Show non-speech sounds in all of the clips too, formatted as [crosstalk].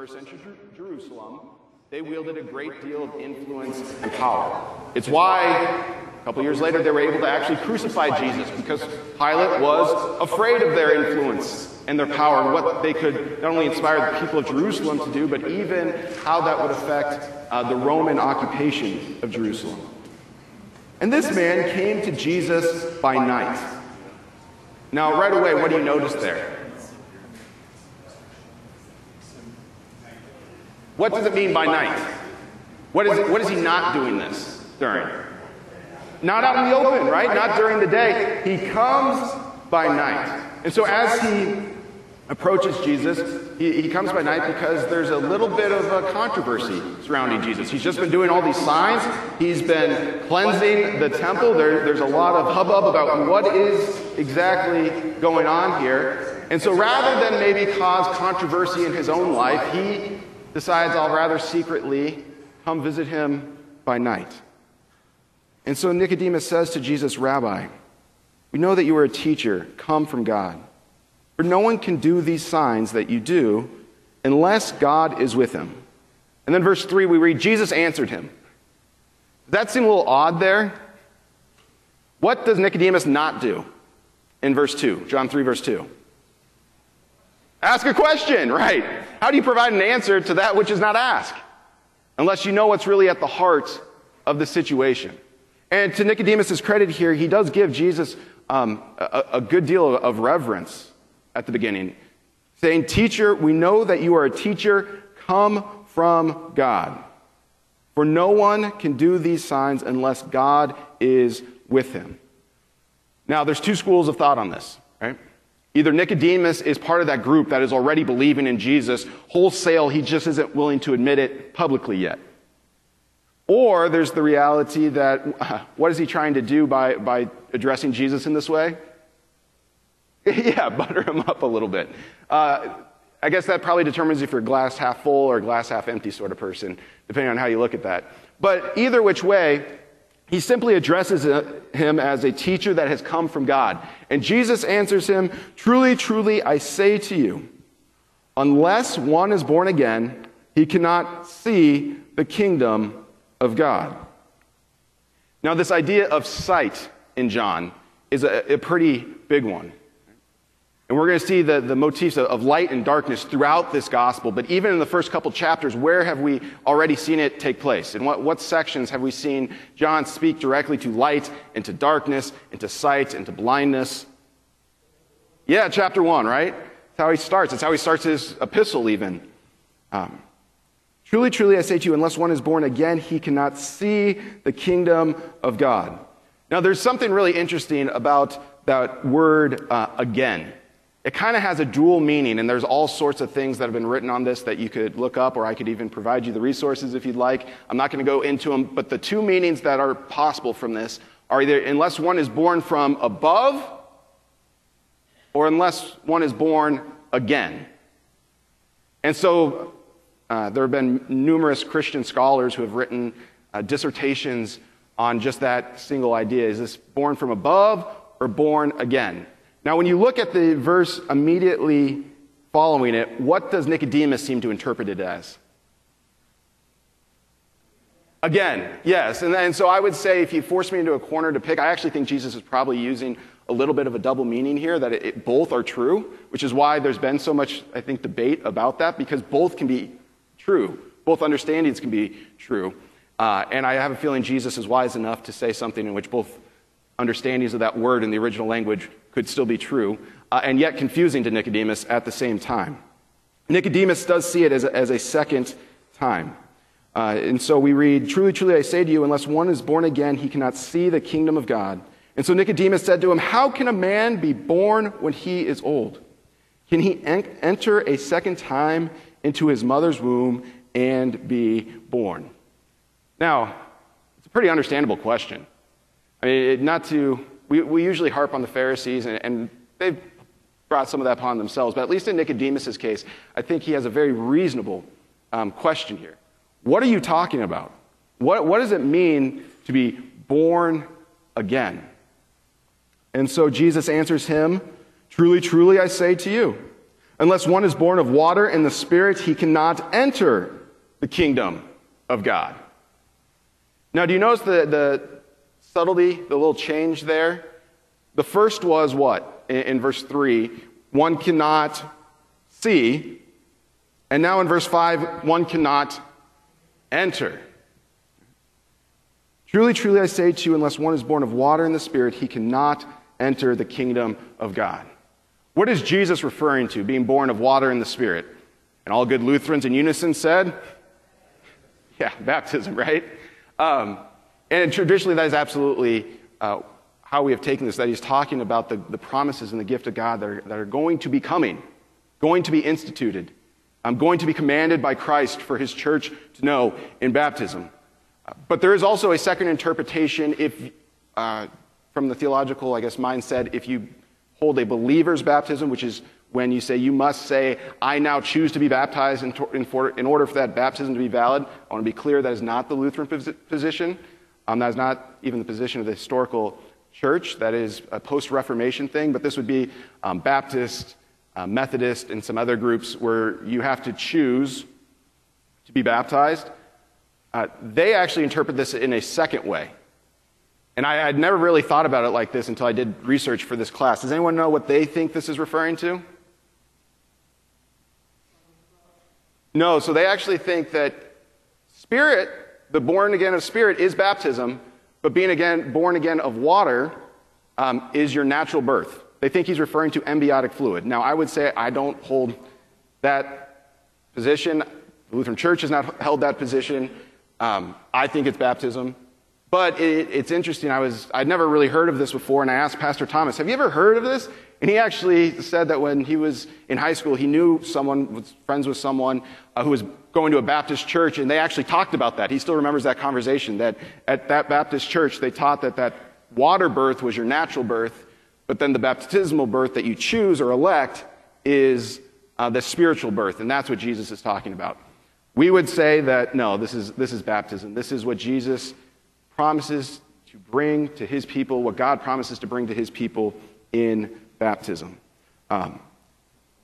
first century Jerusalem, they wielded a great deal of influence and power. It's why a couple years later they were able to actually crucify Jesus because Pilate was afraid of their influence and their power and what they could not only inspire the people of Jerusalem to do, but even how that would affect uh, the Roman occupation of Jerusalem. And this man came to Jesus by night. Now, right away, what do you notice there? What does it mean by night? What is, what is he not doing this during? Not out in the open, right? Not during the day. He comes by night. And so as he approaches Jesus, he, he, comes by night because there's a little bit of a controversy surrounding Jesus. He's just been doing all these signs, he's been cleansing the temple. There, there's a lot of hubbub about what is exactly going on here. And so rather than maybe cause controversy in his own life, he decides I'll rather secretly come visit him by night. And so Nicodemus says to Jesus, Rabbi, we know that you are a teacher come from God. For no one can do these signs that you do unless God is with him. And then verse 3, we read, Jesus answered him. Does that seem a little odd there? What does Nicodemus not do in verse 2? John 3, verse 2. Ask a question, right? How do you provide an answer to that which is not asked? Unless you know what's really at the heart of the situation. And to Nicodemus' credit here, he does give Jesus um, a, a good deal of reverence at the beginning, saying, Teacher, we know that you are a teacher come from God. For no one can do these signs unless God is with him. Now, there's two schools of thought on this? Either Nicodemus is part of that group that is already believing in Jesus wholesale, he just isn't willing to admit it publicly yet. Or there's the reality that [laughs] what is he trying to do by, by addressing Jesus in this way? [laughs] yeah, butter him up a little bit. Uh, I guess that probably determines if you're glass half full or glass half empty sort of person, depending on how you look at that. But either which way, he simply addresses uh, him as a teacher that has come from God. And Jesus answers him, Truly, truly, I say to you, unless one is born again, he cannot see the kingdom of God. Now, this idea of sight in John is a, a pretty big one. And we're going to see the, the motifs of light and darkness throughout this gospel. But even in the first couple chapters, where have we already seen it take place? In what, what sections have we seen John speak directly to light and to darkness and to sight and to blindness? Yeah, chapter one, right? That's how he starts. That's how he starts his epistle, even. Um, truly, truly, I say to you, unless one is born again, he cannot see the kingdom of God. Now, there's something really interesting about that word uh, again. It kind of has a dual meaning, and there's all sorts of things that have been written on this that you could look up, or I could even provide you the resources if you'd like. I'm not going to go into them, but the two meanings that are possible from this are either unless one is born from above, or unless one is born again. And so uh, there have been numerous Christian scholars who have written uh, dissertations on just that single idea. Is this born from above or born again? Now, when you look at the verse immediately following it, what does Nicodemus seem to interpret it as? Again, yes. And, and so I would say if you force me into a corner to pick, I actually think Jesus is probably using a little bit of a double meaning here, that it, it, both are true, which is why there's been so much, I think, debate about that, because both can be true. Both understandings can be true. Uh, and I have a feeling Jesus is wise enough to say something in which both understandings of that word in the original language could still be true, uh, and yet confusing to Nicodemus at the same time. Nicodemus does see it as a, as a second time. Uh, and so we read, Truly, truly, I say to you, unless one is born again, he cannot see the kingdom of God. And so Nicodemus said to him, How can a man be born when he is old? Can he en- enter a second time into his mother's womb and be born? Now, it's a pretty understandable question. I mean, not to we, we usually harp on the Pharisees, and, and they've brought some of that upon themselves. But at least in Nicodemus' case, I think he has a very reasonable um, question here. What are you talking about? What, what does it mean to be born again? And so Jesus answers him Truly, truly, I say to you, Unless one is born of water and the Spirit, he cannot enter the kingdom of God. Now, do you notice the, the subtlety, the little change there? The first was what? In, in verse 3 one cannot see. And now in verse 5, one cannot enter. Truly, truly, I say to you, unless one is born of water and the Spirit, he cannot enter the kingdom of God. What is Jesus referring to, being born of water and the Spirit? And all good Lutherans in unison said, [laughs] yeah, baptism, right? Um, and traditionally, that is absolutely uh, how we have taken this, that he's talking about the, the promises and the gift of God that are, that are going to be coming, going to be instituted, um, going to be commanded by Christ for his church to know in baptism. But there is also a second interpretation if, uh, from the theological, I guess, mindset, if you hold a believer's baptism, which is when you say you must say, I now choose to be baptized in, in, for, in order for that baptism to be valid. I want to be clear that is not the Lutheran position. Um, that is not even the position of the historical church. That is a post Reformation thing, but this would be um, Baptist, uh, Methodist, and some other groups where you have to choose to be baptized. Uh, they actually interpret this in a second way. And I had never really thought about it like this until I did research for this class. Does anyone know what they think this is referring to? No, so they actually think that spirit, the born again of spirit, is baptism, but being again born again of water um, is your natural birth. They think he's referring to amniotic fluid. Now, I would say I don't hold that position. The Lutheran Church has not held that position. Um, I think it's baptism. But it, it's interesting. I was, I'd never really heard of this before, and I asked Pastor Thomas, Have you ever heard of this? And he actually said that when he was in high school, he knew someone, was friends with someone uh, who was going to a Baptist church, and they actually talked about that. He still remembers that conversation, that at that Baptist church, they taught that that water birth was your natural birth, but then the baptismal birth that you choose or elect is uh, the spiritual birth, and that's what Jesus is talking about. We would say that no, this is, this is baptism. This is what Jesus promises to bring to his people, what God promises to bring to his people in baptism. Um,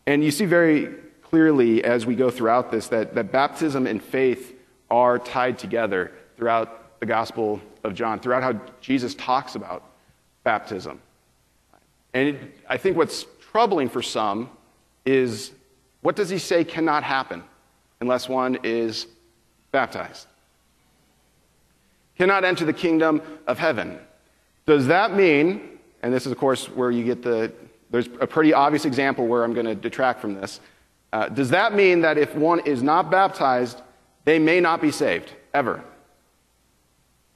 and you see very clearly as we go throughout this that, that baptism and faith are tied together throughout the Gospel of John, throughout how Jesus talks about baptism. And it, I think what's troubling for some is what does he say cannot happen unless one is baptized? cannot enter the kingdom of heaven. Does that mean, and this is, of course, where you get the, there's a pretty obvious example where I'm going to detract from this. Uh, does that mean that if one is not baptized, they may not be saved, ever?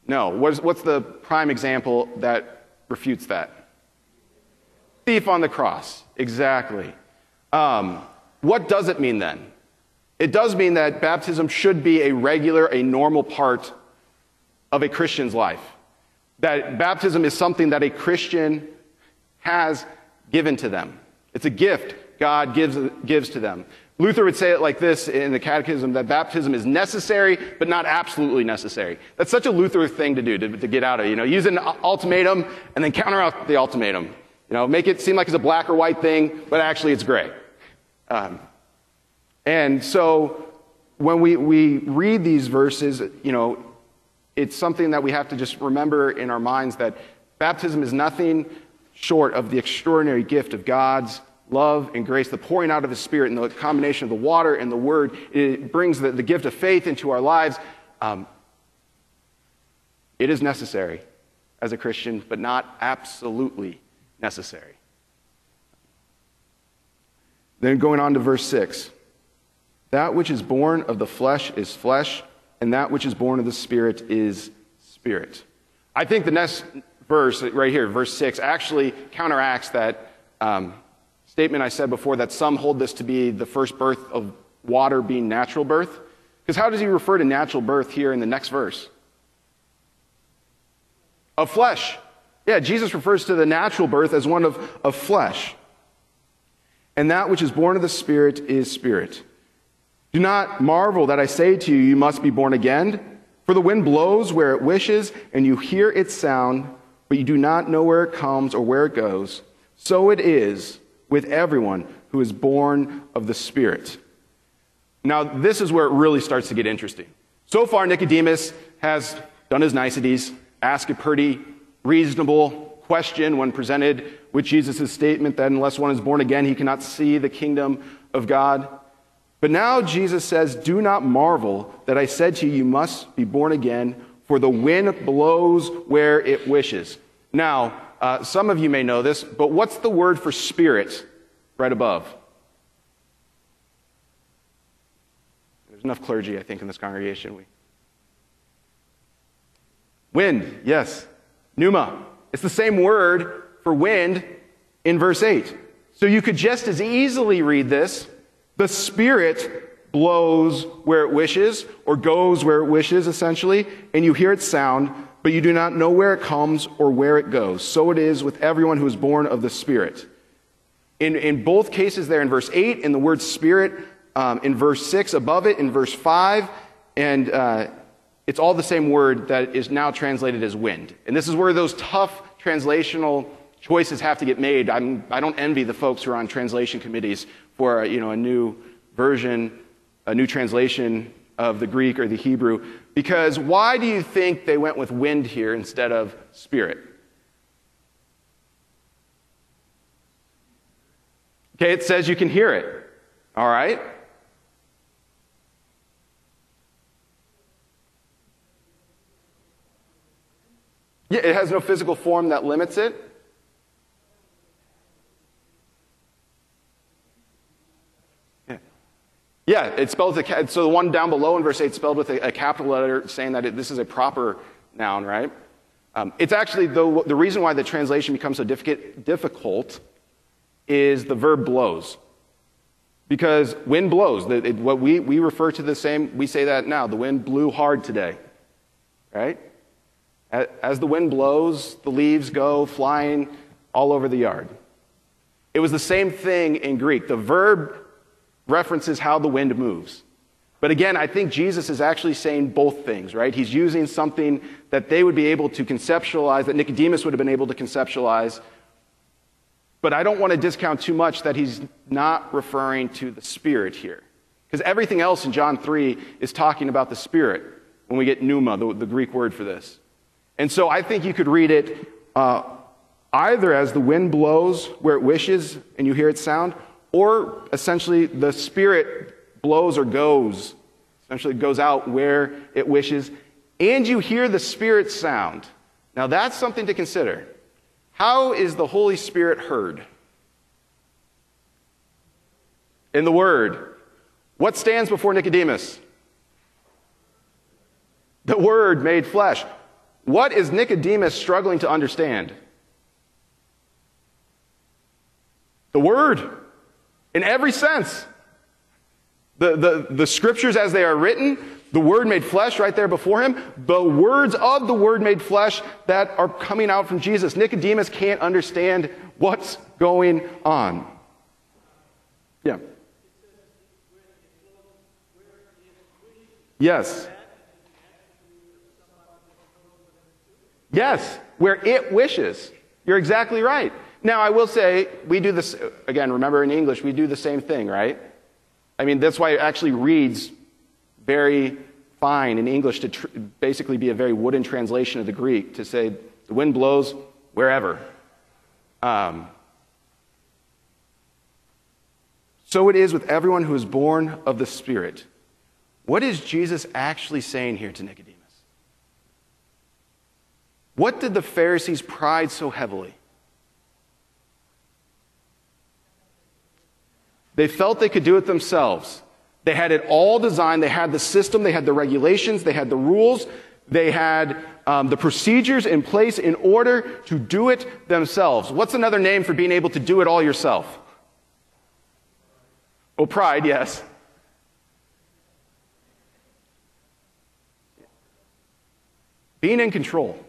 No. What's, what's the prime example that refutes that? Thief on the cross. Exactly. Um, what does it mean then? It does mean that baptism should be a regular, a normal part of a Christian's life. That baptism is something that a Christian has given to them. It's a gift God gives, gives to them. Luther would say it like this in the Catechism that baptism is necessary, but not absolutely necessary. That's such a Luther thing to do, to, to get out of. You know, use an ultimatum and then counter out the ultimatum. You know, make it seem like it's a black or white thing, but actually it's gray. Um, and so when we, we read these verses, you know, it's something that we have to just remember in our minds that baptism is nothing short of the extraordinary gift of God's love and grace, the pouring out of His Spirit, and the combination of the water and the Word. It brings the, the gift of faith into our lives. Um, it is necessary as a Christian, but not absolutely necessary. Then going on to verse 6 That which is born of the flesh is flesh and that which is born of the Spirit is spirit. I think the next verse, right here, verse 6, actually counteracts that um, statement I said before that some hold this to be the first birth of water being natural birth. Because how does he refer to natural birth here in the next verse? Of flesh. Yeah, Jesus refers to the natural birth as one of, of flesh. And that which is born of the Spirit is spirit. Do not marvel that I say to you, you must be born again. For the wind blows where it wishes, and you hear its sound, but you do not know where it comes or where it goes. So it is with everyone who is born of the Spirit. Now, this is where it really starts to get interesting. So far, Nicodemus has done his niceties, asked a pretty reasonable question when presented with Jesus' statement that unless one is born again, he cannot see the kingdom of God. But now Jesus says, Do not marvel that I said to you, You must be born again, for the wind blows where it wishes. Now, uh, some of you may know this, but what's the word for spirit right above? There's enough clergy, I think, in this congregation. We... Wind, yes. Pneuma. It's the same word for wind in verse 8. So you could just as easily read this the Spirit blows where it wishes, or goes where it wishes, essentially, and you hear its sound, but you do not know where it comes or where it goes. So it is with everyone who is born of the Spirit. In, in both cases, there in verse 8, in the word Spirit, um, in verse 6, above it, in verse 5, and uh, it's all the same word that is now translated as wind. And this is where those tough translational choices have to get made. I'm, I do not envy the folks who are on translation committees for you know, a new version, a new translation of the Greek or the Hebrew. Because why do you think they went with wind here instead of spirit? Okay, it says you can hear it. All right? Yeah, it has no physical form that limits it. Yeah with a, so the one down below in verse 8 spelled with a, a capital letter saying that it, this is a proper noun, right? Um, it's actually the, the reason why the translation becomes so difficult is the verb blows. Because wind blows. The, it, what we, we refer to the same, we say that now. The wind blew hard today, right? As the wind blows, the leaves go flying all over the yard. It was the same thing in Greek. The verb references how the wind moves. But again, I think Jesus is actually saying both things, right? He's using something that they would be able to conceptualize, that Nicodemus would have been able to conceptualize. But I don't want to discount too much that he's not referring to the Spirit here. Because everything else in John 3 is talking about the Spirit when we get pneuma, the, the Greek word for this. And so I think you could read it uh, either as the wind blows where it wishes and you hear its sound, or essentially the Spirit blows or goes, essentially goes out where it wishes, and you hear the Spirit sound. Now that's something to consider. How is the Holy Spirit heard? In the Word. What stands before Nicodemus? The Word made flesh. What is Nicodemus struggling to understand? The Word, in every sense. The, the, the scriptures as they are written, the Word made flesh right there before him, the words of the Word made flesh that are coming out from Jesus. Nicodemus can't understand what's going on. Yeah. Yes. Yes, where it wishes. You're exactly right. Now, I will say, we do this, again, remember in English, we do the same thing, right? I mean, that's why it actually reads very fine in English to tr- basically be a very wooden translation of the Greek to say, the wind blows wherever. Um, so it is with everyone who is born of the Spirit. What is Jesus actually saying here to Nicodemus? What did the Pharisees pride so heavily? They felt they could do it themselves. They had it all designed. They had the system, they had the regulations, they had the rules, they had um, the procedures in place in order to do it themselves. What's another name for being able to do it all yourself? Oh, pride, yes. Being in control.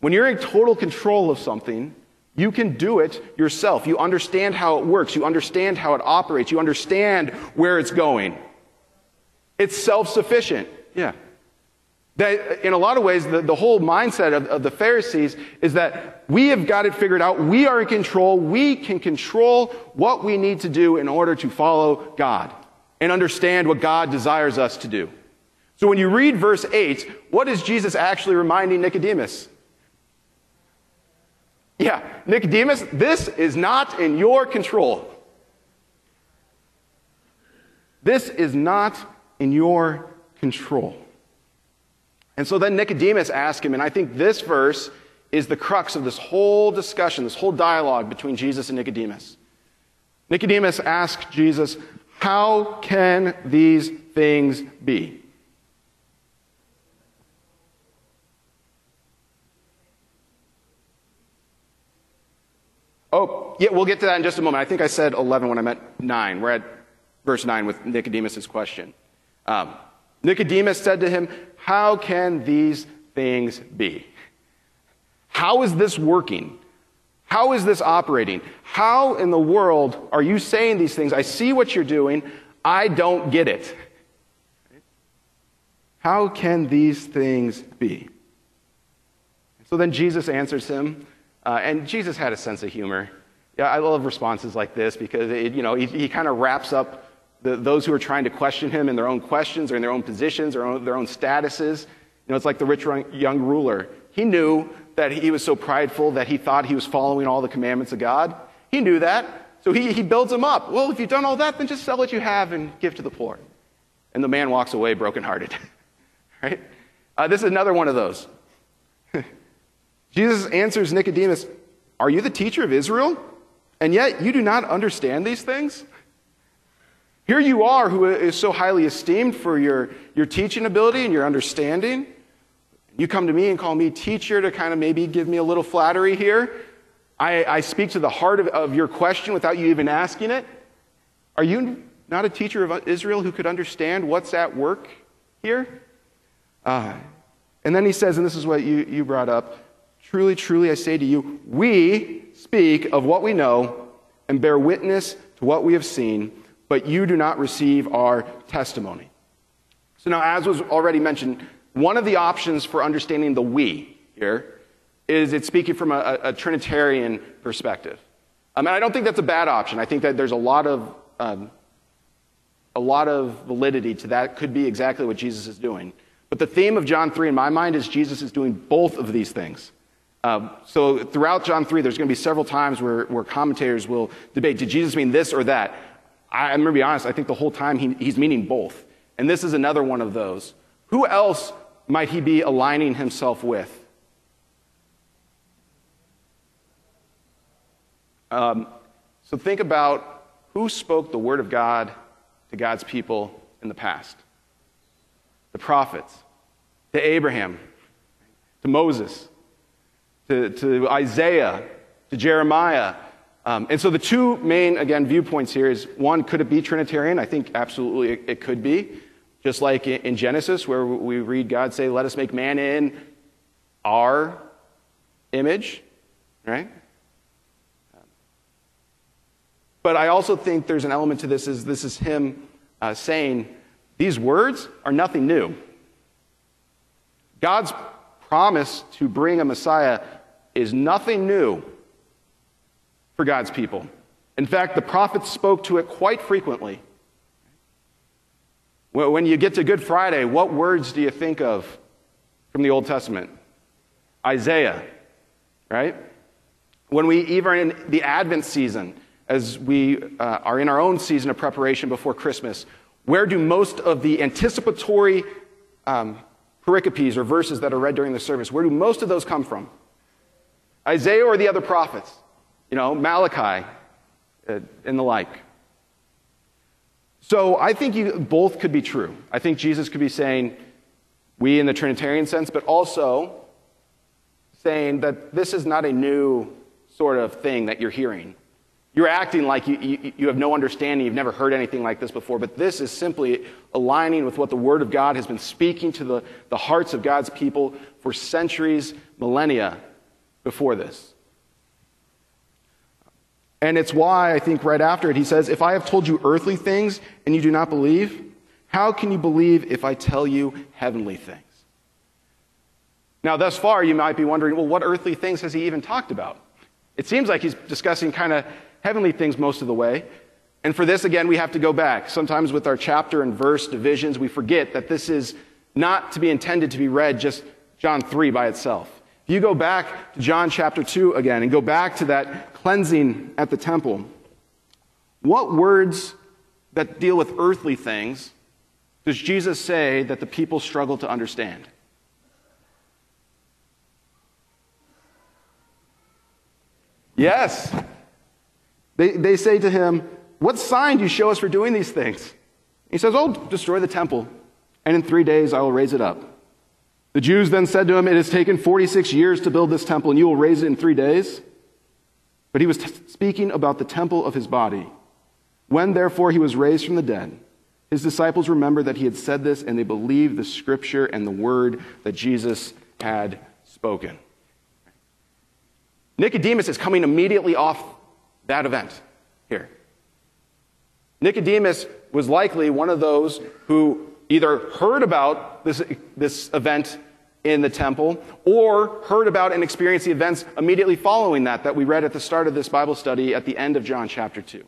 When you're in total control of something, you can do it yourself. You understand how it works. You understand how it operates. You understand where it's going. It's self sufficient. Yeah. That in a lot of ways, the, the whole mindset of, of the Pharisees is that we have got it figured out. We are in control. We can control what we need to do in order to follow God and understand what God desires us to do. So when you read verse 8, what is Jesus actually reminding Nicodemus? Yeah, Nicodemus, this is not in your control. This is not in your control. And so then Nicodemus asked him, and I think this verse is the crux of this whole discussion, this whole dialogue between Jesus and Nicodemus. Nicodemus asked Jesus, How can these things be? Oh, yeah, we'll get to that in just a moment. I think I said 11 when I meant 9. We're at verse 9 with Nicodemus' question. Um, Nicodemus said to him, How can these things be? How is this working? How is this operating? How in the world are you saying these things? I see what you're doing. I don't get it. How can these things be? So then Jesus answers him uh, and Jesus had a sense of humor. Yeah, I love responses like this because it, you know he, he kind of wraps up the, those who are trying to question him in their own questions or in their own positions or own, their own statuses. You know, it's like the rich young ruler. He knew that he was so prideful that he thought he was following all the commandments of God. He knew that, so he, he builds him up. Well, if you've done all that, then just sell what you have and give to the poor. And the man walks away brokenhearted. [laughs] right? Uh, this is another one of those. Jesus answers Nicodemus, Are you the teacher of Israel? And yet you do not understand these things? Here you are, who is so highly esteemed for your, your teaching ability and your understanding. You come to me and call me teacher to kind of maybe give me a little flattery here. I, I speak to the heart of, of your question without you even asking it. Are you not a teacher of Israel who could understand what's at work here? Uh, and then he says, and this is what you, you brought up Truly, truly, I say to you, we speak of what we know and bear witness to what we have seen, but you do not receive our testimony. So, now, as was already mentioned, one of the options for understanding the we here is it's speaking from a, a Trinitarian perspective. And I don't think that's a bad option. I think that there's a lot of um, a lot of validity to that. Could be exactly what Jesus is doing. But the theme of John 3 in my mind is Jesus is doing both of these things. Um, so throughout John 3, there's going to be several times where, where commentators will debate did Jesus mean this or that? I, am going to be honest, I think the whole time he, he's meaning both. And this is another one of those. Who else might he be aligning himself with? Um, so think about who spoke the word of God to God's people in the past the prophets, to Abraham, to Moses, to, to Isaiah, to Jeremiah. Um, and so the two main, again, viewpoints here is one, could it be Trinitarian? I think absolutely it, it could be. Just like in Genesis, where we read God say, Let us make man in our image, right? But I also think there's an element to this is this is him uh, saying these words are nothing new. God's promise to bring a Messiah is nothing new for God's people. In fact, the prophets spoke to it quite frequently. When you get to Good Friday, what words do you think of from the Old Testament? Isaiah, right? When we even in the Advent season, as we uh, are in our own season of preparation before Christmas, where do most of the anticipatory um, pericopes or verses that are read during the service, where do most of those come from? Isaiah or the other prophets, you know, Malachi uh, and the like. So I think you, both could be true. I think Jesus could be saying, we in the Trinitarian sense, but also saying that this is not a new sort of thing that you're hearing. You're acting like you, you, you, have no understanding, you've never heard anything like this before, but this is simply aligning with what the Word of God has been speaking to the, the hearts of God's people for centuries, millennia before this. And it's why I think right after it, he says, If I have told you earthly things and you do not believe, how can you believe if I tell you heavenly things? Now, thus far, you might be wondering, well, what earthly things has he even talked about? It seems like he's discussing kind of heavenly things most of the way. And for this, again, we have to go back. Sometimes with our chapter and verse divisions, we forget that this is not to be intended to be read just John 3 by itself. If you go back to John chapter 2 again and go back to that cleansing at the temple, what words that deal with earthly things does Jesus say that the people struggle to understand? Yes. They, they say to him, What sign do you show us for doing these things? He says, Oh, destroy the temple, and in three days I will raise it up. The Jews then said to him, It has taken 46 years to build this temple, and you will raise it in three days? But he was t- speaking about the temple of his body. When therefore he was raised from the dead, his disciples remembered that he had said this, and they believed the scripture and the word that Jesus had spoken. Nicodemus is coming immediately off that event here. Nicodemus was likely one of those who either heard about this, this event in the temple or heard about and experienced the events immediately following that that we read at the start of this Bible study at the end of John chapter 2.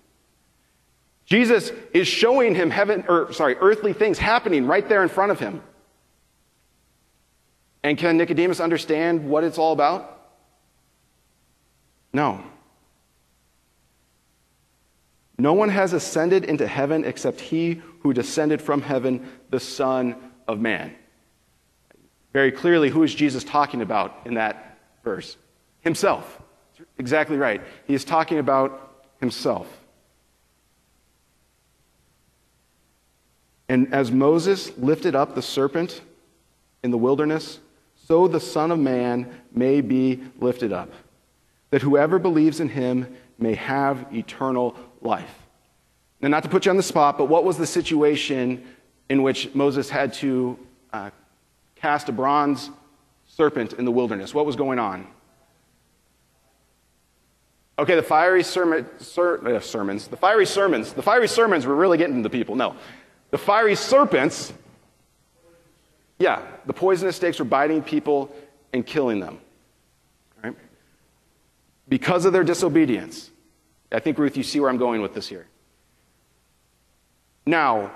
Jesus is showing him heaven or sorry, earthly things happening right there in front of him. And can Nicodemus understand what it's all about? No. No one has ascended into heaven except he who descended from heaven, the Son of Man. Very clearly, who is Jesus talking about in that verse? Himself. Exactly right. He is talking about himself. And as Moses lifted up the serpent in the wilderness, so the Son of Man may be lifted up that whoever believes in him may have eternal life. Now, not to put you on the spot, but what was the situation in which Moses had to uh, cast a bronze serpent in the wilderness? What was going on? Okay, the fiery sermon, ser, uh, sermons, the fiery sermons, the fiery sermons were really getting to people. No. The fiery serpents, yeah, the poisonous snakes were biting people and killing them Right? because of their disobedience. I think, Ruth, you see where I'm going with this here. Now,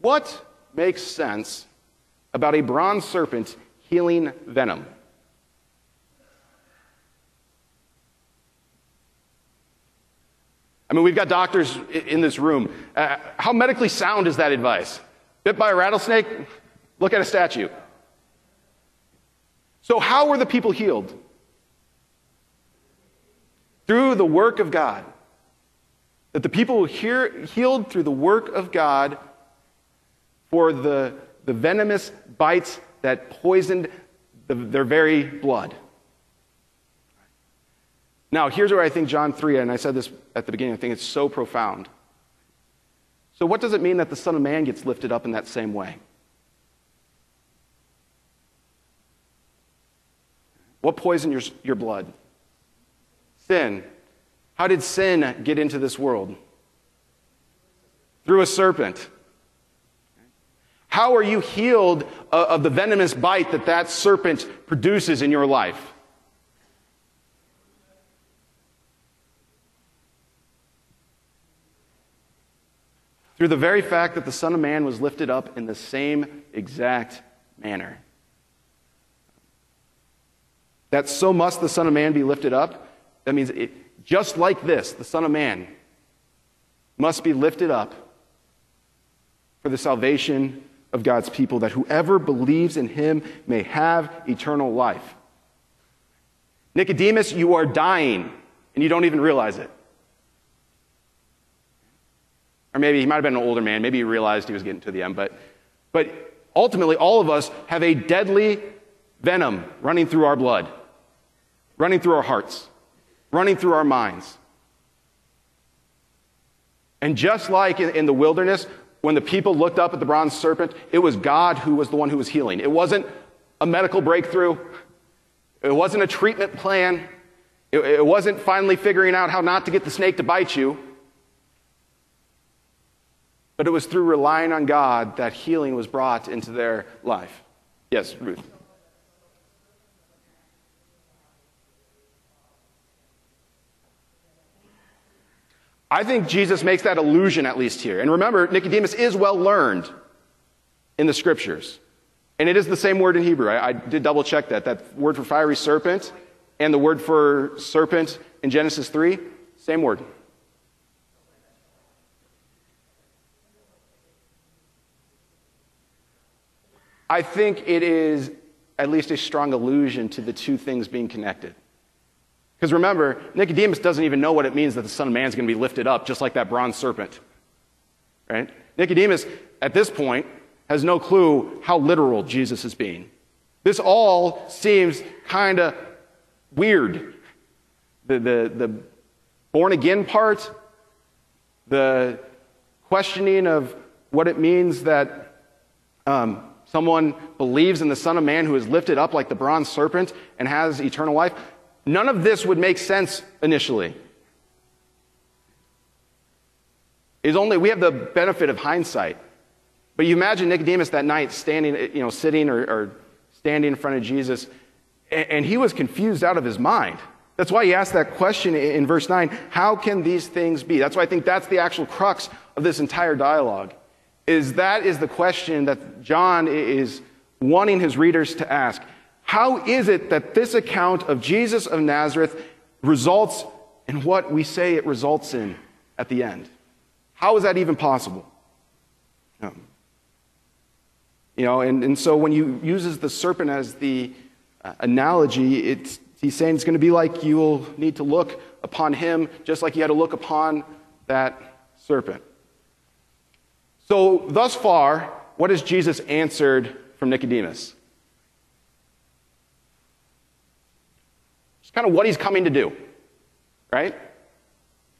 what makes sense about a bronze serpent healing venom? I mean, we've got doctors in this room. Uh, how medically sound is that advice? Bit by a rattlesnake? Look at a statue. So, how were the people healed? through the work of God. That the people were healed through the work of God for the, the venomous bites that poisoned the, their very blood. Now, here's where I think John 3, and I said this at the beginning, I think it's so profound. So, what does it mean that the Son of Man gets lifted up in that same way? What poisoned your, your blood? Sin. How did sin get into this world? Through a serpent. How are you healed of the venomous bite that that serpent produces in your life? Through the very fact that the Son of Man was lifted up in the same exact manner. That so must the Son of Man be lifted up that means it, just like this, the Son of Man must be lifted up for the salvation of God's people, that whoever believes in him may have eternal life. Nicodemus, you are dying, and you don't even realize it. Or maybe he might have been an older man. Maybe he realized he was getting to the end. But, but ultimately, all of us have a deadly venom running through our blood, running through our hearts running through our minds. And just like in, in, the wilderness, when the people looked up at the bronze serpent, it was God who was the one who was healing. It wasn't a medical breakthrough, it wasn't a treatment plan, it, it wasn't finally figuring out how not to get the snake to bite you. But it was through relying on God that healing was brought into their life. Yes, Ruth. I think Jesus makes that allusion at least here. And remember, Nicodemus is well learned in the scriptures. And it is the same word in Hebrew. I, I did double check that. That word for fiery serpent and the word for serpent in Genesis 3, same word. I think it is at least a strong allusion to the two things being connected. Because remember, Nicodemus doesn't even know what it means that the Son of Man is going to be lifted up, just like that bronze serpent. Right? Nicodemus, at this point, has no clue how literal Jesus is being. This all seems kind of weird. The, the, the born again part, the questioning of what it means that um, someone believes in the Son of Man who is lifted up like the bronze serpent and has eternal life. None of this would make sense initially. Is only we have the benefit of hindsight. But you imagine Nicodemus that night standing, you know, sitting or, or standing in front of Jesus, and, and he was confused out of his mind. That's why he asked that question in verse 9 How can these things be? That's why I think that's the actual crux of this entire dialogue. Is that is the question that John is wanting his readers to ask. How is it that this account of Jesus of Nazareth results in what we say it results in at the end? How is that even possible? Um, you know, and, and so when he uses the serpent as the uh, analogy, it's, he's saying it's going to be like you will need to look upon him just like you had to look upon that serpent. So, thus far, what has Jesus answered from Nicodemus? Kind of what he's coming to do, right?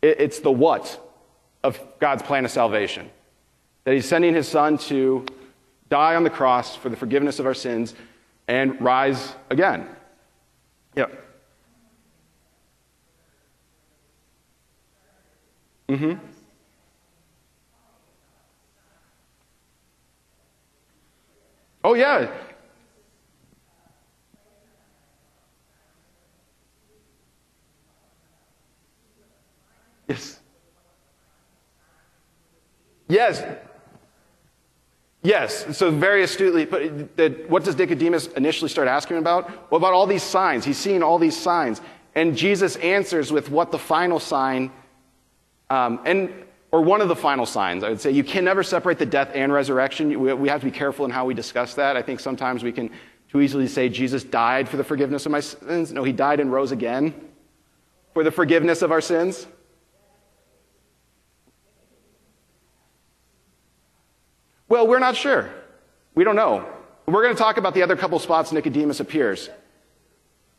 It's the what of God's plan of salvation. That he's sending his son to die on the cross for the forgiveness of our sins and rise again. Yep. Mm-hmm. Oh, yeah. Yes. Yes. Yes. So very astutely, but what does Nicodemus initially start asking about? What about all these signs? He's seeing all these signs. And Jesus answers with what the final sign, um, and or one of the final signs, I would say. You can never separate the death and resurrection. We, we have to be careful in how we discuss that. I think sometimes we can too easily say Jesus died for the forgiveness of my sins. No, he died and rose again for the forgiveness of our sins. Well, we're not sure. We don't know. We're going to talk about the other couple spots Nicodemus appears.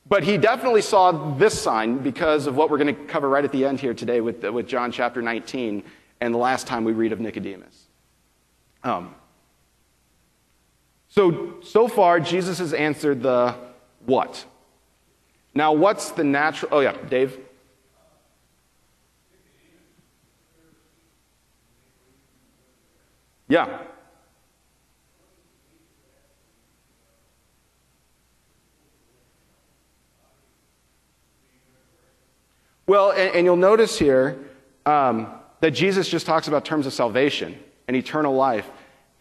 But he definitely saw this sign because of what we're going to cover right at the end here today with, with John chapter 19 and the last time we read of Nicodemus. Um, so, so far, Jesus has answered the what. Now, what's the natural. Oh, yeah, Dave? Yeah. Well, and, and you'll notice here um, that Jesus just talks about terms of salvation and eternal life.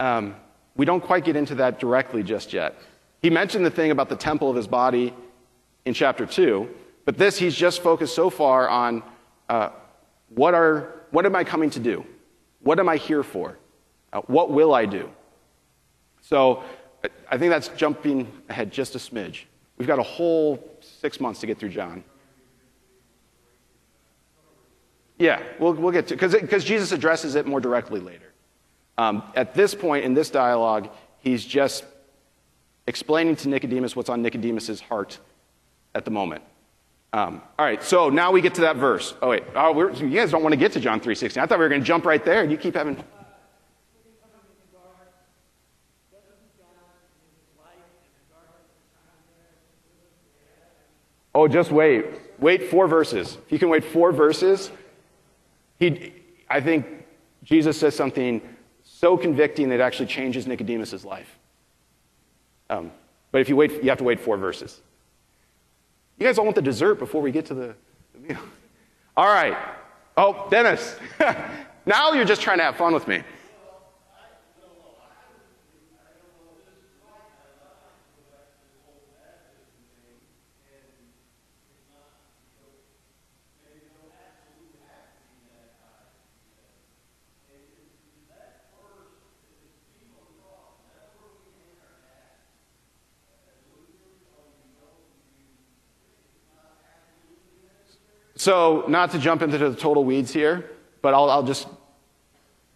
Um, we don't quite get into that directly just yet. He mentioned the thing about the temple of his body in chapter 2, but this he's just focused so far on uh, what, are, what am I coming to do? What am I here for? Uh, what will I do? So I think that's jumping ahead just a smidge. We've got a whole six months to get through John. Yeah, we'll, we'll get to because because Jesus addresses it more directly later. Um, at this point in this dialogue, he's just explaining to Nicodemus what's on Nicodemus's heart at the moment. Um, all right, so now we get to that verse. Oh wait, oh, you guys don't want to get to John 3:16. I thought we were going to jump right there, and you keep having. Oh, just wait. Wait four verses. If you can wait four verses, he, I think Jesus says something so convicting that it actually changes Nicodemus' life. Um, but if you wait, you have to wait four verses. You guys all want the dessert before we get to the, the meal. [laughs] All right. Oh, Dennis. [laughs] now you're just trying to have fun with me. So, not to jump into the total weeds here, but I'll, I'll just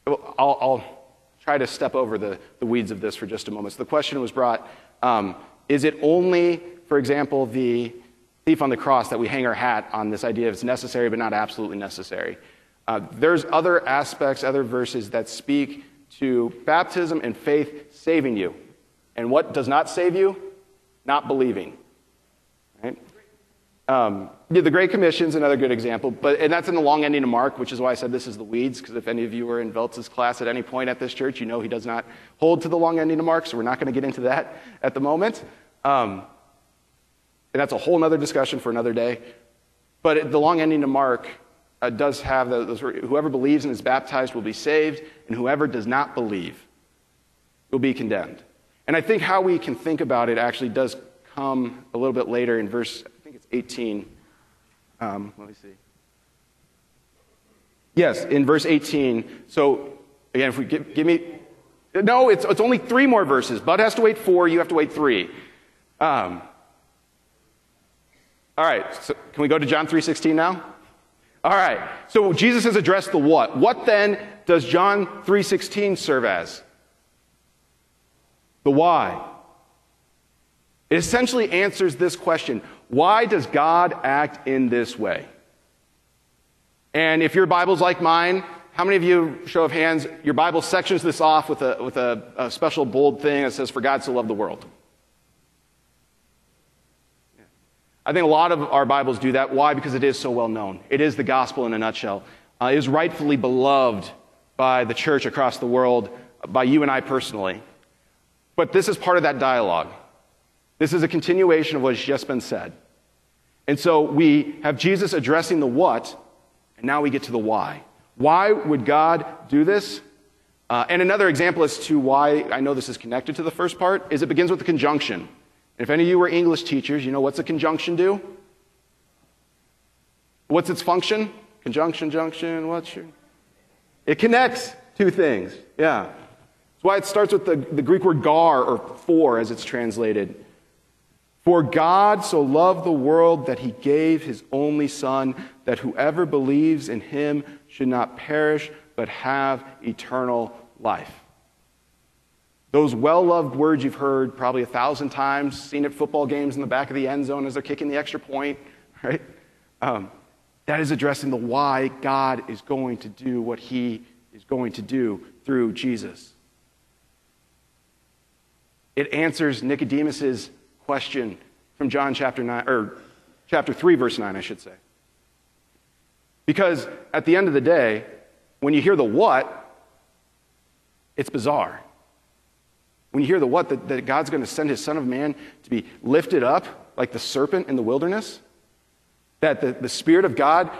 I'll, I'll, try to step over the, the weeds of this for just a moment. So the question was brought um, Is it only, for example, the thief on the cross that we hang our hat on this idea of it's necessary but not absolutely necessary? Uh, there's other aspects, other verses that speak to baptism and faith saving you. And what does not save you? Not believing. Right? Um, yeah, the Great Commission is another good example, but and that's in the long ending of Mark, which is why I said this is the weeds, because if any of you were in Veltz's class at any point at this church, you know he does not hold to the long ending of Mark, so we're not going to get into that at the moment. Um, and that's a whole other discussion for another day. But the long ending of Mark uh, does have those, whoever believes and is baptized will be saved, and whoever does not believe will be condemned. And I think how we can think about it actually does come a little bit later in verse I think it's 18. Um, let me see. Yes, in verse 18. So, again, if we give, give me. No, it's, it's only three more verses. Bud has to wait four, you have to wait three. Um, all right, so can we go to John 3.16 now? All right, so Jesus has addressed the what. What then does John 3.16 serve as? The why. It essentially answers this question why does God act in this way? And if your Bible's like mine, how many of you, show of hands, your Bible sections this off with a, with a, a special bold thing that says, For God so loved the world? I think a lot of our Bibles do that. Why? Because it is so well known. It is the gospel in a nutshell. Uh, it is rightfully beloved by the church across the world, by you and I personally. But this is part of that dialogue. This is a continuation of what has just been said. And so we have Jesus addressing the what, and now we get to the why. Why would God do this? Uh, and another example as to why I know this is connected to the first part is it begins with the conjunction. And if any of you were English teachers, you know what's a conjunction do? What's its function? Conjunction, junction, what's your. It connects two things. Yeah. That's why it starts with the, the Greek word gar, or for, as it's translated. For God so loved the world that he gave his only Son, that whoever believes in him should not perish, but have eternal life. Those well loved words you've heard probably a thousand times, seen at football games in the back of the end zone as they're kicking the extra point, [laughs] right? Um, that is addressing the why God is going to do what he is going to do through Jesus. It answers Nicodemus's question from John chapter 9, or chapter 3, verse 9, I should say. Because at the end of the day, when you hear the what, it's bizarre. When you hear the what, that, that God's going to send his Son of Man to be lifted up like the serpent in the wilderness, that the, the Spirit of God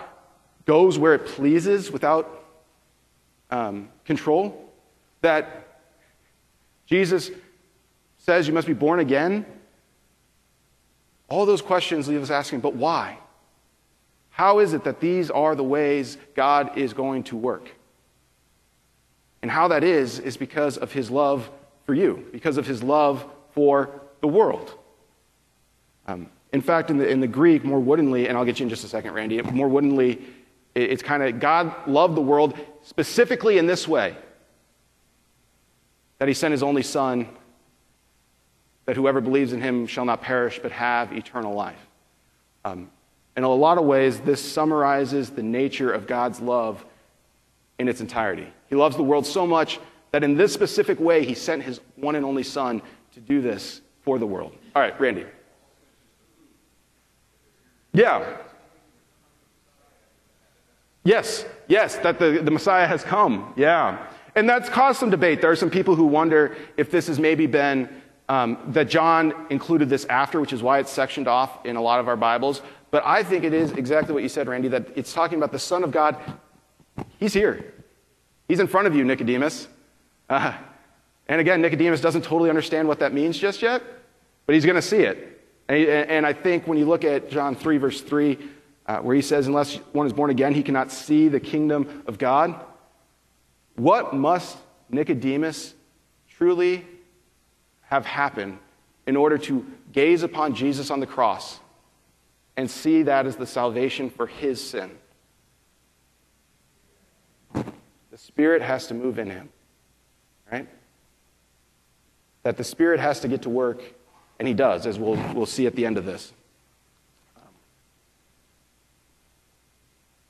goes where it pleases without um, control, that Jesus says you must be born again all those questions leave us asking, but why? How is it that these are the ways God is going to work? And how that is, is because of his love for you, because of his love for the world. Um, in fact, in the, in the Greek, more woodenly, and I'll get you in just a second, Randy, more woodenly, it's kind of God loved the world specifically in this way that he sent his only son that whoever believes in him shall not perish but have eternal life. Um, in a lot of ways, this summarizes the nature of God's love in its entirety. He loves the world so much that in this specific way, he sent his one and only Son to do this for the world. All right, Randy. Yeah. Yes, yes, that the, the Messiah has come. Yeah. And that's caused some debate. There are some people who wonder if this has maybe been um, that John included this after, which is why it's sectioned off in a lot of our Bibles. But I think it is exactly what you said, Randy, that it's talking about the Son of God He's here. He's in front of you, Nicodemus. Uh, and again, Nicodemus doesn't totally understand what that means just yet, but he's going to see it. And, and, I think when you look at John 3, verse 3, uh, where he says, Unless one is born again, he cannot see the kingdom of God. What must Nicodemus truly have happened in order to gaze upon Jesus on the cross and see that as the salvation for his sin? The Spirit has to move in him, right? That the Spirit has to get to work, and he does, as we'll, we'll see at the end of this.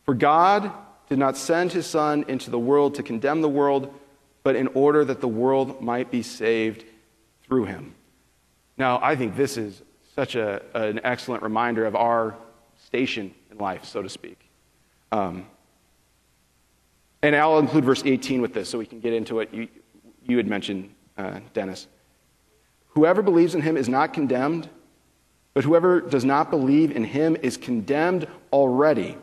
For God did not send his Son into the world to condemn the world, but in order that the world might be saved through him. Now, I think this is such a, an excellent reminder of our station in life, so to speak. Um, and I'll include verse 18 with this so we can get into it. You, you had mentioned, uh, Dennis. Whoever believes in him is not condemned, but whoever does not believe in him is condemned already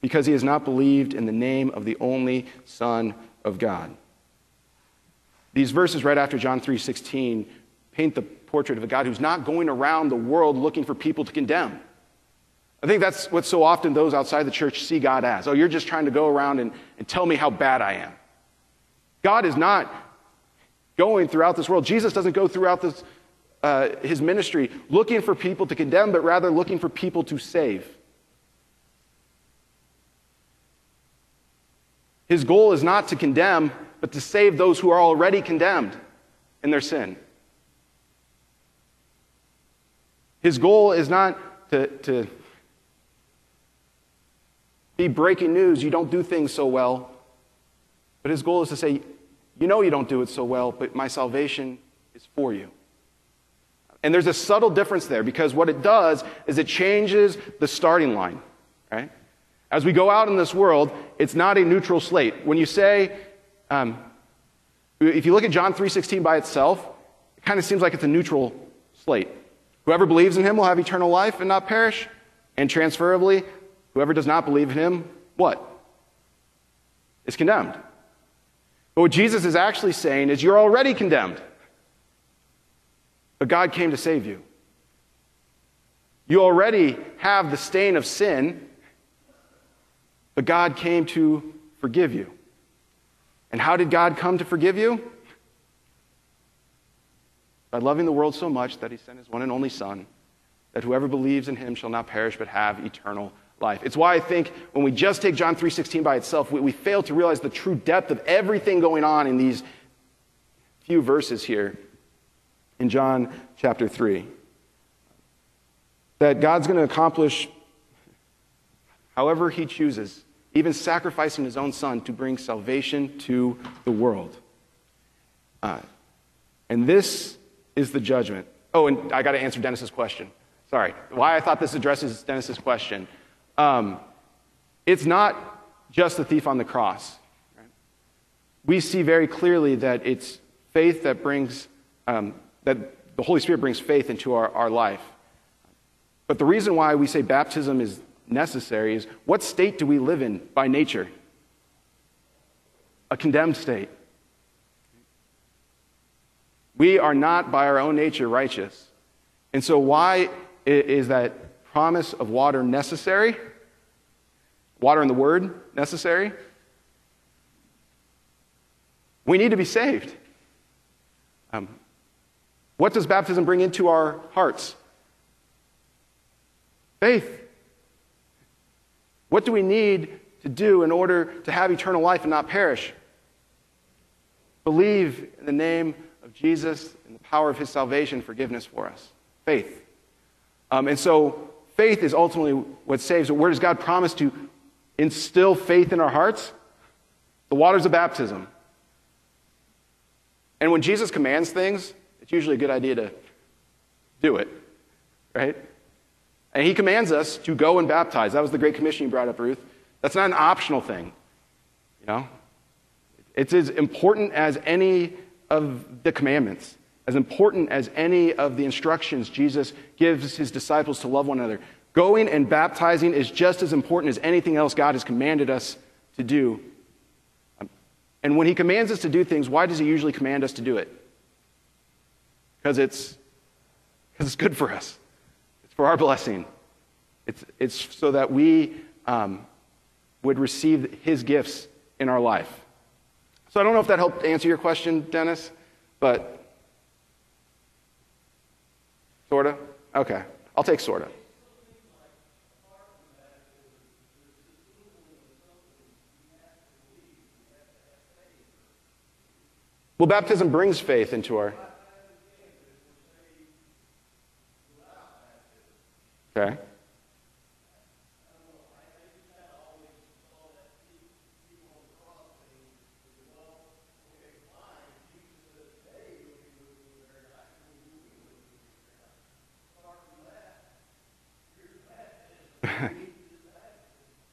because he has not believed in the name of the only Son of God. These verses right after John 3:16 paint the portrait of a God who's not going around the world looking for people to condemn. I think that's what so often those outside the church see God as. Oh, you're just trying to go around and, and tell me how bad I am. God is not going throughout this world. Jesus doesn't go throughout this, uh, his ministry looking for people to condemn, but rather looking for people to save. His goal is not to condemn, but to save those who are already condemned in their sin. His goal is not to, to be breaking news, you don't do things so well. But his goal is to say, you know you don't do it so well, but my salvation is for you. And there's a subtle difference there because what it does is it changes the starting line, right? As we go out in this world, it's not a neutral slate. When you say, um, if you look at John 3.16 by itself, it kind of seems like it's a neutral slate. Whoever believes in him will have eternal life and not perish. And transferably, whoever does not believe in him, what? Is condemned. But what Jesus is actually saying is you're already condemned. But God came to save you. You already have the stain of sin but God came to forgive you. And how did God come to forgive you? By loving the world so much that he sent his one and only Son, that whoever believes in him shall not perish but have eternal life. It's why I think when we just take John 3:16 by itself, we, we fail to realize the true depth of everything going on in these few verses here in John chapter 3. That God's going to accomplish however he chooses even sacrificing his own son to bring salvation to the world. Uh, and this is the judgment. Oh, and I got to answer Dennis's question. Sorry. Why I thought this addresses Dennis's question. Um, it's not just the thief on the cross. We see very clearly that it's faith that brings, um, that the Holy Spirit brings faith into our, our life. But the reason why we say baptism is necessary is what state do we live in by nature? A condemned state. We are not by our own nature righteous. And so, why is that promise of water necessary? Water in the Word necessary? We need to be saved. Um, what does baptism bring into our hearts? Faith. What do we need to do in order to have eternal life and not perish? Believe in the name of Jesus and the power of his salvation, forgiveness for us. Faith. Um, and so, faith is ultimately what saves. Where does God promise to instill faith in our hearts? The waters of baptism. And when Jesus commands things, it's usually a good idea to do it, right? And he commands us to go and baptize. That was the Great Commission you brought up, Ruth. That's not an optional thing. You know? It's as important as any of the commandments, as important as any of the instructions Jesus gives his disciples to love one another. Going and baptizing is just as important as anything else God has commanded us to do um, And when he commands us to do things, why does he usually command us to do it? Because it's, because it's good for us, for our blessing. It's, it's so that we um, would receive his gifts in our life. So I don't know if that helped answer your question, Dennis, but sort of? Okay. I'll take sort of. Well, baptism brings faith into our. Okay.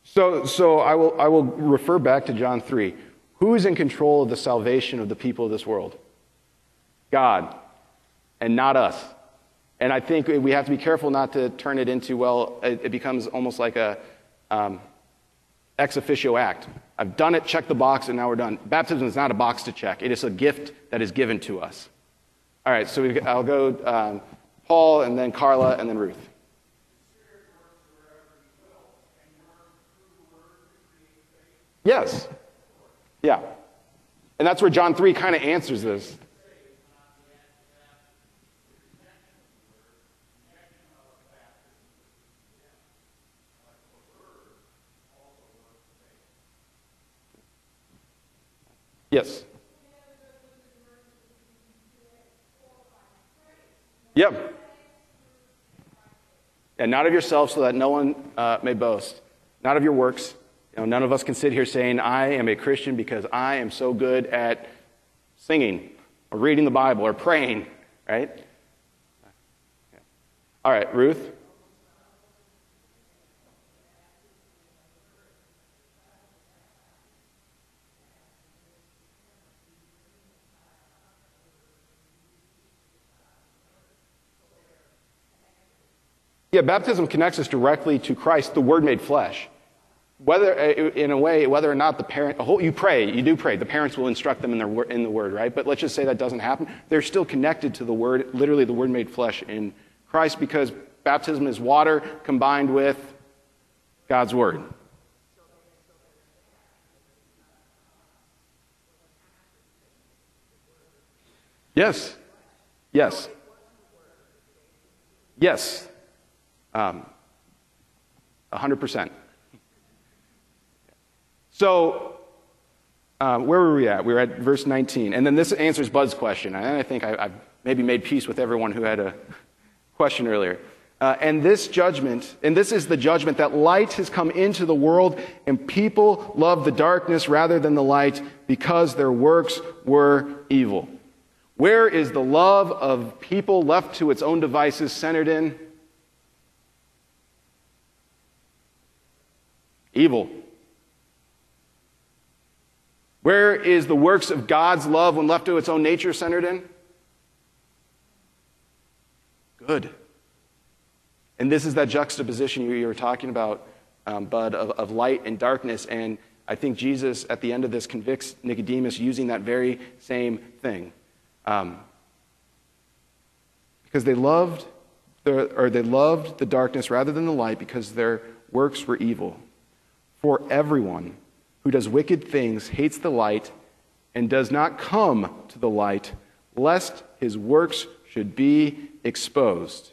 so, so I will, I will refer back to John 3. Who is in control of the salvation of the people of this world? God, and not us. And I think we have to be careful not to turn it into, well, it, becomes almost like a um, ex officio act. I've done it, check the box, and now we're done. Baptism is not a box to check, it is a gift that is given to us. All right, so we, I'll go um, Paul, and then Carla, and then Ruth. Yes. Yeah. And that's where John 3 kind of answers this. Yes. Yep. And not of yourself, so that no one uh, may boast. Not of your works, you know, none of us can sit here saying, I am a Christian because I am so good at singing or reading the Bible or praying, right? All right, Ruth. Yeah, baptism connects us directly to Christ, the Word made flesh. Whether uh, in a way whether or not the parent you pray you do pray the parents will instruct them in, their, in the word right? But let's just say that doesn't happen. They're still connected to the word literally the word made flesh in christ because baptism is water combined with god's word. Yes. Yes. Yes um, 100% so, um, where were we at? We were at verse 19. And then this answers Bud's question. And I think I, have maybe made peace with everyone who had a question earlier. Uh, and this judgment, and this is the judgment that light has come into the world, and people love the darkness rather than the light because their works were evil. Where is the love of people left to its own devices centered in? Evil. Where is the works of God's love when left to its own nature centered in? Good. And this is that juxtaposition you, were talking about, um, Bud, of, of light and darkness. And I think Jesus, at the end of this, convicts Nicodemus using that very same thing. Um, because they loved, or they loved the darkness rather than the light because their works were evil. For everyone who does wicked things hates the light and does not come to the light, lest his works should be exposed.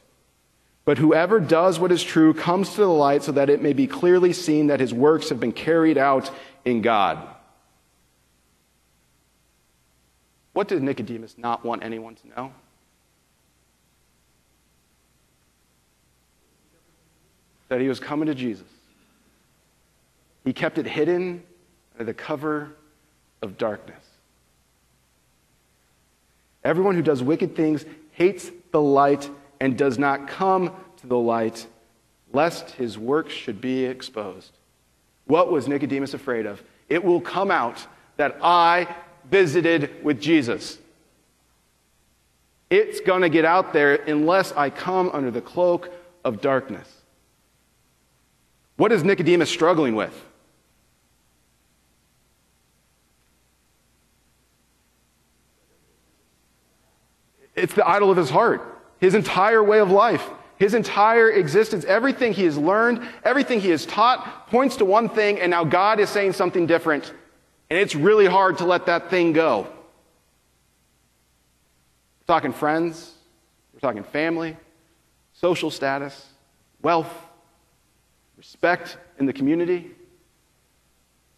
But whoever does what is true comes to the light so that it may be clearly seen that his works have been carried out in God. What did Nicodemus not want anyone to know? That he was coming to Jesus. He kept it hidden under the cover of darkness. Everyone who does wicked things hates the light and does not come to the light, lest his works should be exposed. What was Nicodemus afraid of? It will come out that I visited with Jesus. It's going to get out there unless I come under the cloak of darkness. What is Nicodemus struggling with? It's the idol of his heart, his entire way of life, his entire existence. Everything he has learned, everything he has taught points to one thing, and now God is saying something different. And it's really hard to let that thing go. We're talking friends, we're talking family, social status, wealth, respect in the community,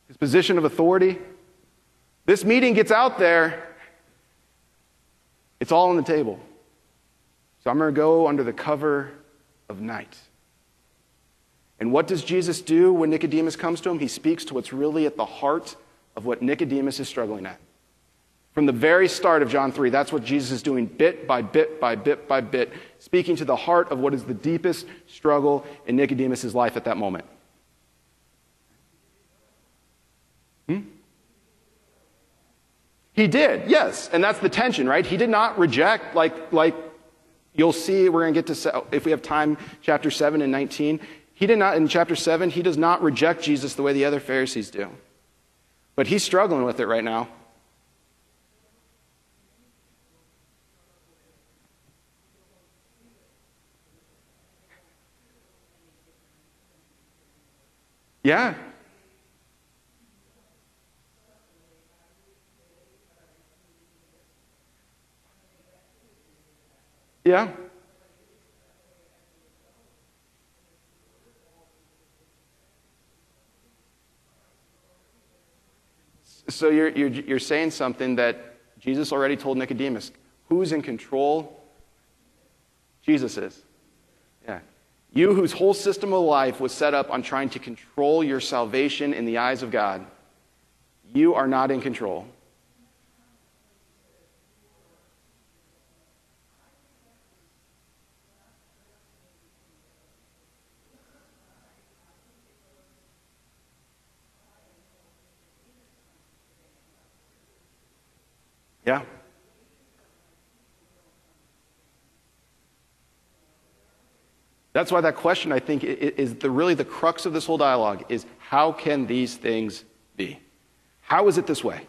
his position of authority. This meeting gets out there, it's all on the table. So I'm going to go under the cover of night. And what does Jesus do when Nicodemus comes to him? He speaks to what's really at the heart of what Nicodemus is struggling at. From the very start of John 3, that's what Jesus is doing bit by bit by bit by bit, speaking to the heart of what is the deepest struggle in Nicodemus' life at that moment. Hmm? He did, yes. And that's the tension, right? He did not reject, like, like you'll see, we're going to get to, if we have time, chapter 7 and 19. He did not, in chapter 7, he does not reject Jesus the way the other Pharisees do. But he's struggling with it right now. Yeah. Yeah. So you're, you're, you're saying something that Jesus already told Nicodemus. Who's in control? Jesus is. Yeah. You, whose whole system of life was set up on trying to control your salvation in the eyes of God, you are not in control. Yeah. That's why that question, I think, is the, really the crux of this whole dialogue is how can these things be? How is it this way?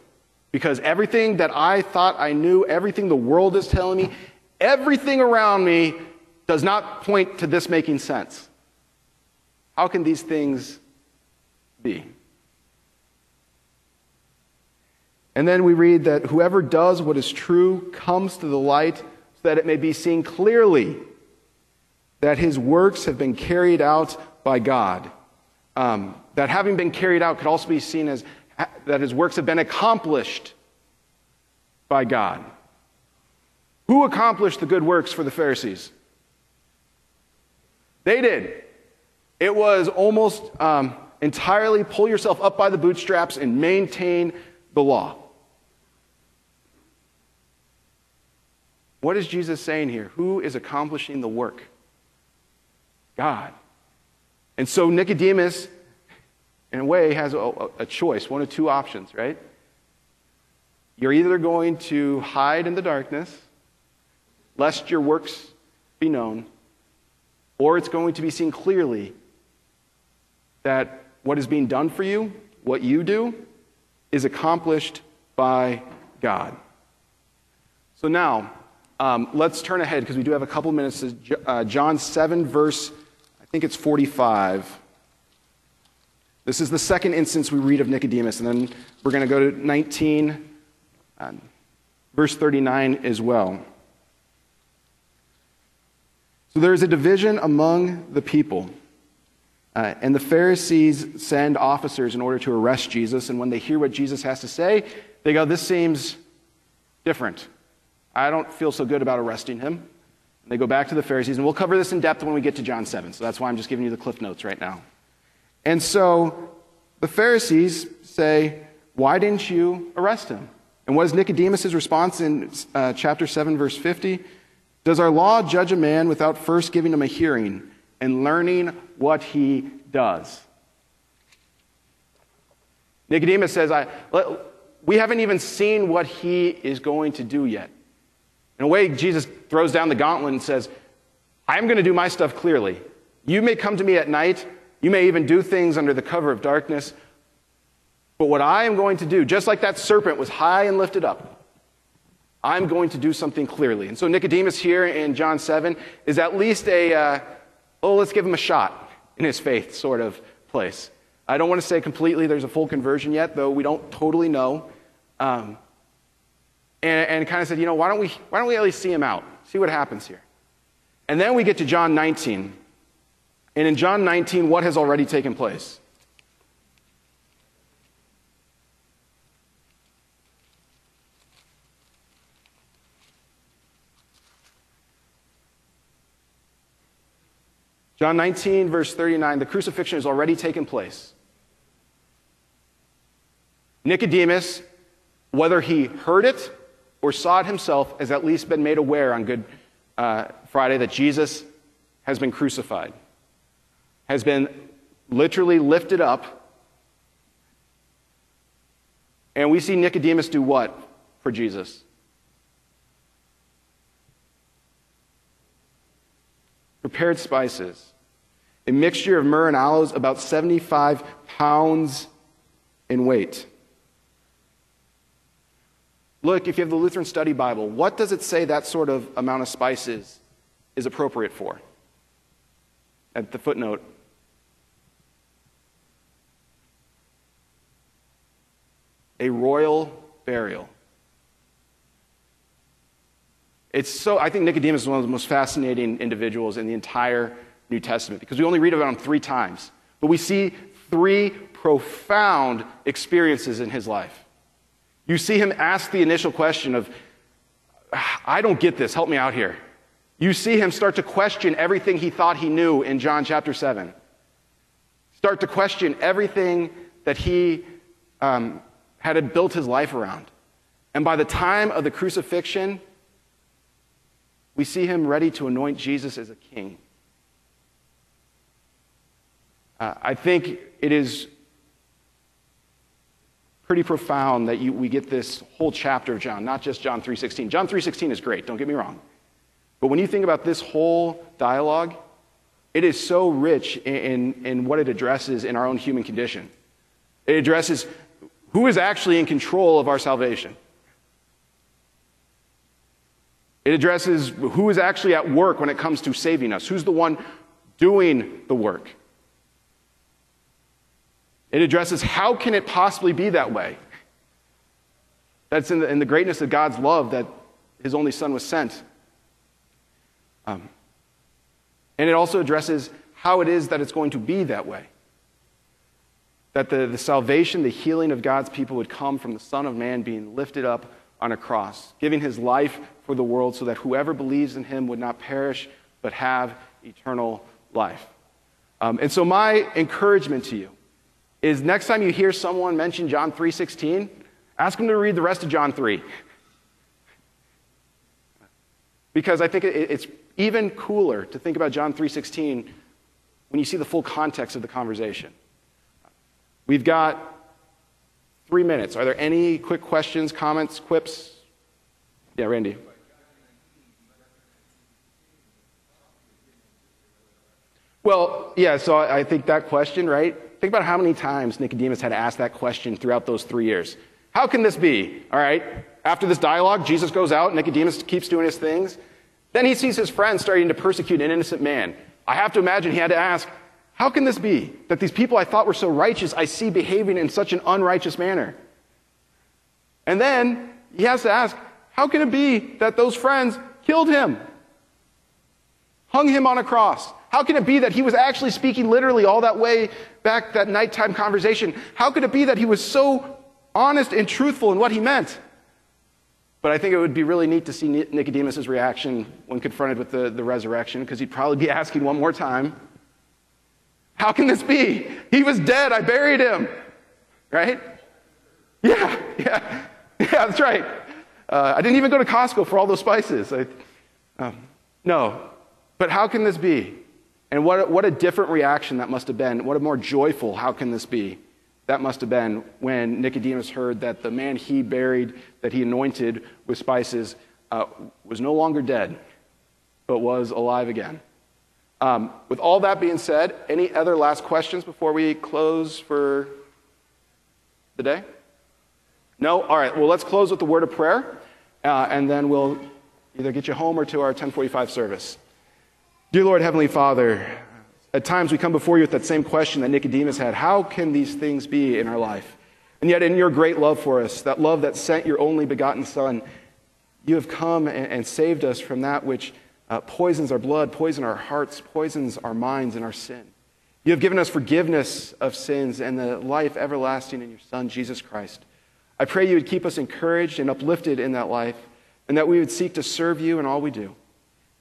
Because everything that I thought I knew, everything the world is telling me, everything around me does not point to this making sense. How can these things be? And then we read that whoever does what is true comes to the light so that it may be seen clearly that his works have been carried out by God. Um, that having been carried out could also be seen as that his works have been accomplished by God. Who accomplished the good works for the Pharisees? They did. It was almost um, entirely pull yourself up by the bootstraps and maintain the law. What is Jesus saying here? Who is accomplishing the work? God. And so Nicodemus, in a way, has a, a, choice, one of two options, right? You're either going to hide in the darkness, lest your works be known, or it's going to be seen clearly that what is being done for you, what you do, is accomplished by God. So now, um, let's turn ahead because we do have a couple minutes to uh, John 7, verse, I think it's 45. This is the second instance we read of Nicodemus, and then we're going to go to 19, um, verse 39 as well. So there is a division among the people. Uh, and the Pharisees send officers in order to arrest Jesus. And when they hear what Jesus has to say, they go, This seems different. I don't feel so good about arresting him. And they go back to the Pharisees, and we'll cover this in depth when we get to John 7. So that's why I'm just giving you the cliff notes right now. And so the Pharisees say, Why didn't you arrest him? And what is Nicodemus' response in uh, chapter 7, verse 50? Does our law judge a man without first giving him a hearing and learning what he does? Nicodemus says, I, We haven't even seen what he is going to do yet. In a way, Jesus throws down the gauntlet and says, I'm going to do my stuff clearly. You may come to me at night. You may even do things under the cover of darkness. But what I am going to do, just like that serpent was high and lifted up, I'm going to do something clearly. And so Nicodemus here in John 7 is at least a, uh, oh, let's give him a shot in his faith sort of place. I don't want to say completely there's a full conversion yet, though we don't totally know. Um, and, and kind of said, you know, why don't, we, why don't we at least see him out? See what happens here. And then we get to John 19. And in John 19, what has already taken place? John 19, verse 39, the crucifixion has already taken place. Nicodemus, whether he heard it or saw himself, has at least been made aware on Good uh, Friday that Jesus has been crucified, has been literally lifted up. And we see Nicodemus do what for Jesus? prepared spices, a mixture of myrrh and aloes, about 75 pounds in weight. Look, if you have the Lutheran Study Bible, what does it say that sort of amount of spices is appropriate for? At the footnote. A royal burial. It's so, I think Nicodemus is one of the most fascinating individuals in the entire New Testament because we only read about him three times. But we see three profound experiences in his life. You see him ask the initial question of, I don't get this, help me out here. You see him start to question everything he thought he knew in John chapter 7. Start to question everything that he um, had built his life around. And by the time of the crucifixion, we see him ready to anoint Jesus as a king. Uh, I think it is pretty profound that you, we get this whole chapter of John, not just John 3.16. John 3.16 is great, don't get me wrong. But when you think about this whole dialogue, it is so rich in, in, in what it addresses in our own human condition. It addresses who is actually in control of our salvation. It addresses who is actually at work when it comes to saving us, who's the one doing the work. It addresses how can it possibly be that way? That's in the, in the greatness of God's love that his only son was sent. Um, and it also addresses how it is that it's going to be that way. That the, the salvation, the healing of God's people would come from the Son of Man being lifted up on a cross, giving his life for the world so that whoever believes in him would not perish but have eternal life. Um, and so my encouragement to you is next time you hear someone mention John 3:16, ask them to read the rest of John 3. Because I think it's even cooler to think about John 3:16 when you see the full context of the conversation. We've got Three minutes. Are there any quick questions, comments, quips? Yeah, Randy. Well, yeah, so I think that question, right? Think about how many times Nicodemus had to ask that question throughout those three years. How can this be? All right, after this dialogue, Jesus goes out, Nicodemus keeps doing his things. Then he sees his friends starting to persecute an innocent man. I have to imagine he had to ask, how can this be that these people I thought were so righteous, I see behaving in such an unrighteous manner? And then he has to ask, how can it be that those friends killed him? Hung him on a cross? How can it be that he was actually speaking literally all that way back that nighttime conversation? How could it be that he was so honest and truthful in what he meant? But I think it would be really neat to see Nicodemus' reaction when confronted with the, the resurrection, because he'd probably be [laughs] asking one more time, how can this be? He was dead. I buried him. Right? Yeah, [laughs] yeah, yeah, that's right. Uh, I didn't even go to Costco for all those spices. I, um, no. But how can this be? And what, what a different reaction that must have been. What a more joyful, how can this be? That must have been when Nicodemus heard that the man he buried, that he anointed with spices, uh, was no longer dead, but was alive again. Um, with all that being said, any other last questions before we close for the day? No? All right, well, let's close with the word of prayer. uh, and then we'll either get you home or to our 1045 service. Dear Lord, Heavenly Father, at times we come before you with that same question that Nicodemus had How can these things be in our life? And yet, in your great love for us, that love that sent your only begotten Son, you have come and, and saved us from that which uh, poisons our blood, poisons our hearts, poisons our minds and our sin. You have given us forgiveness of sins and the life everlasting in your Son, Jesus Christ. I pray you would keep us encouraged and uplifted in that life, and that we would seek to serve you in all we do.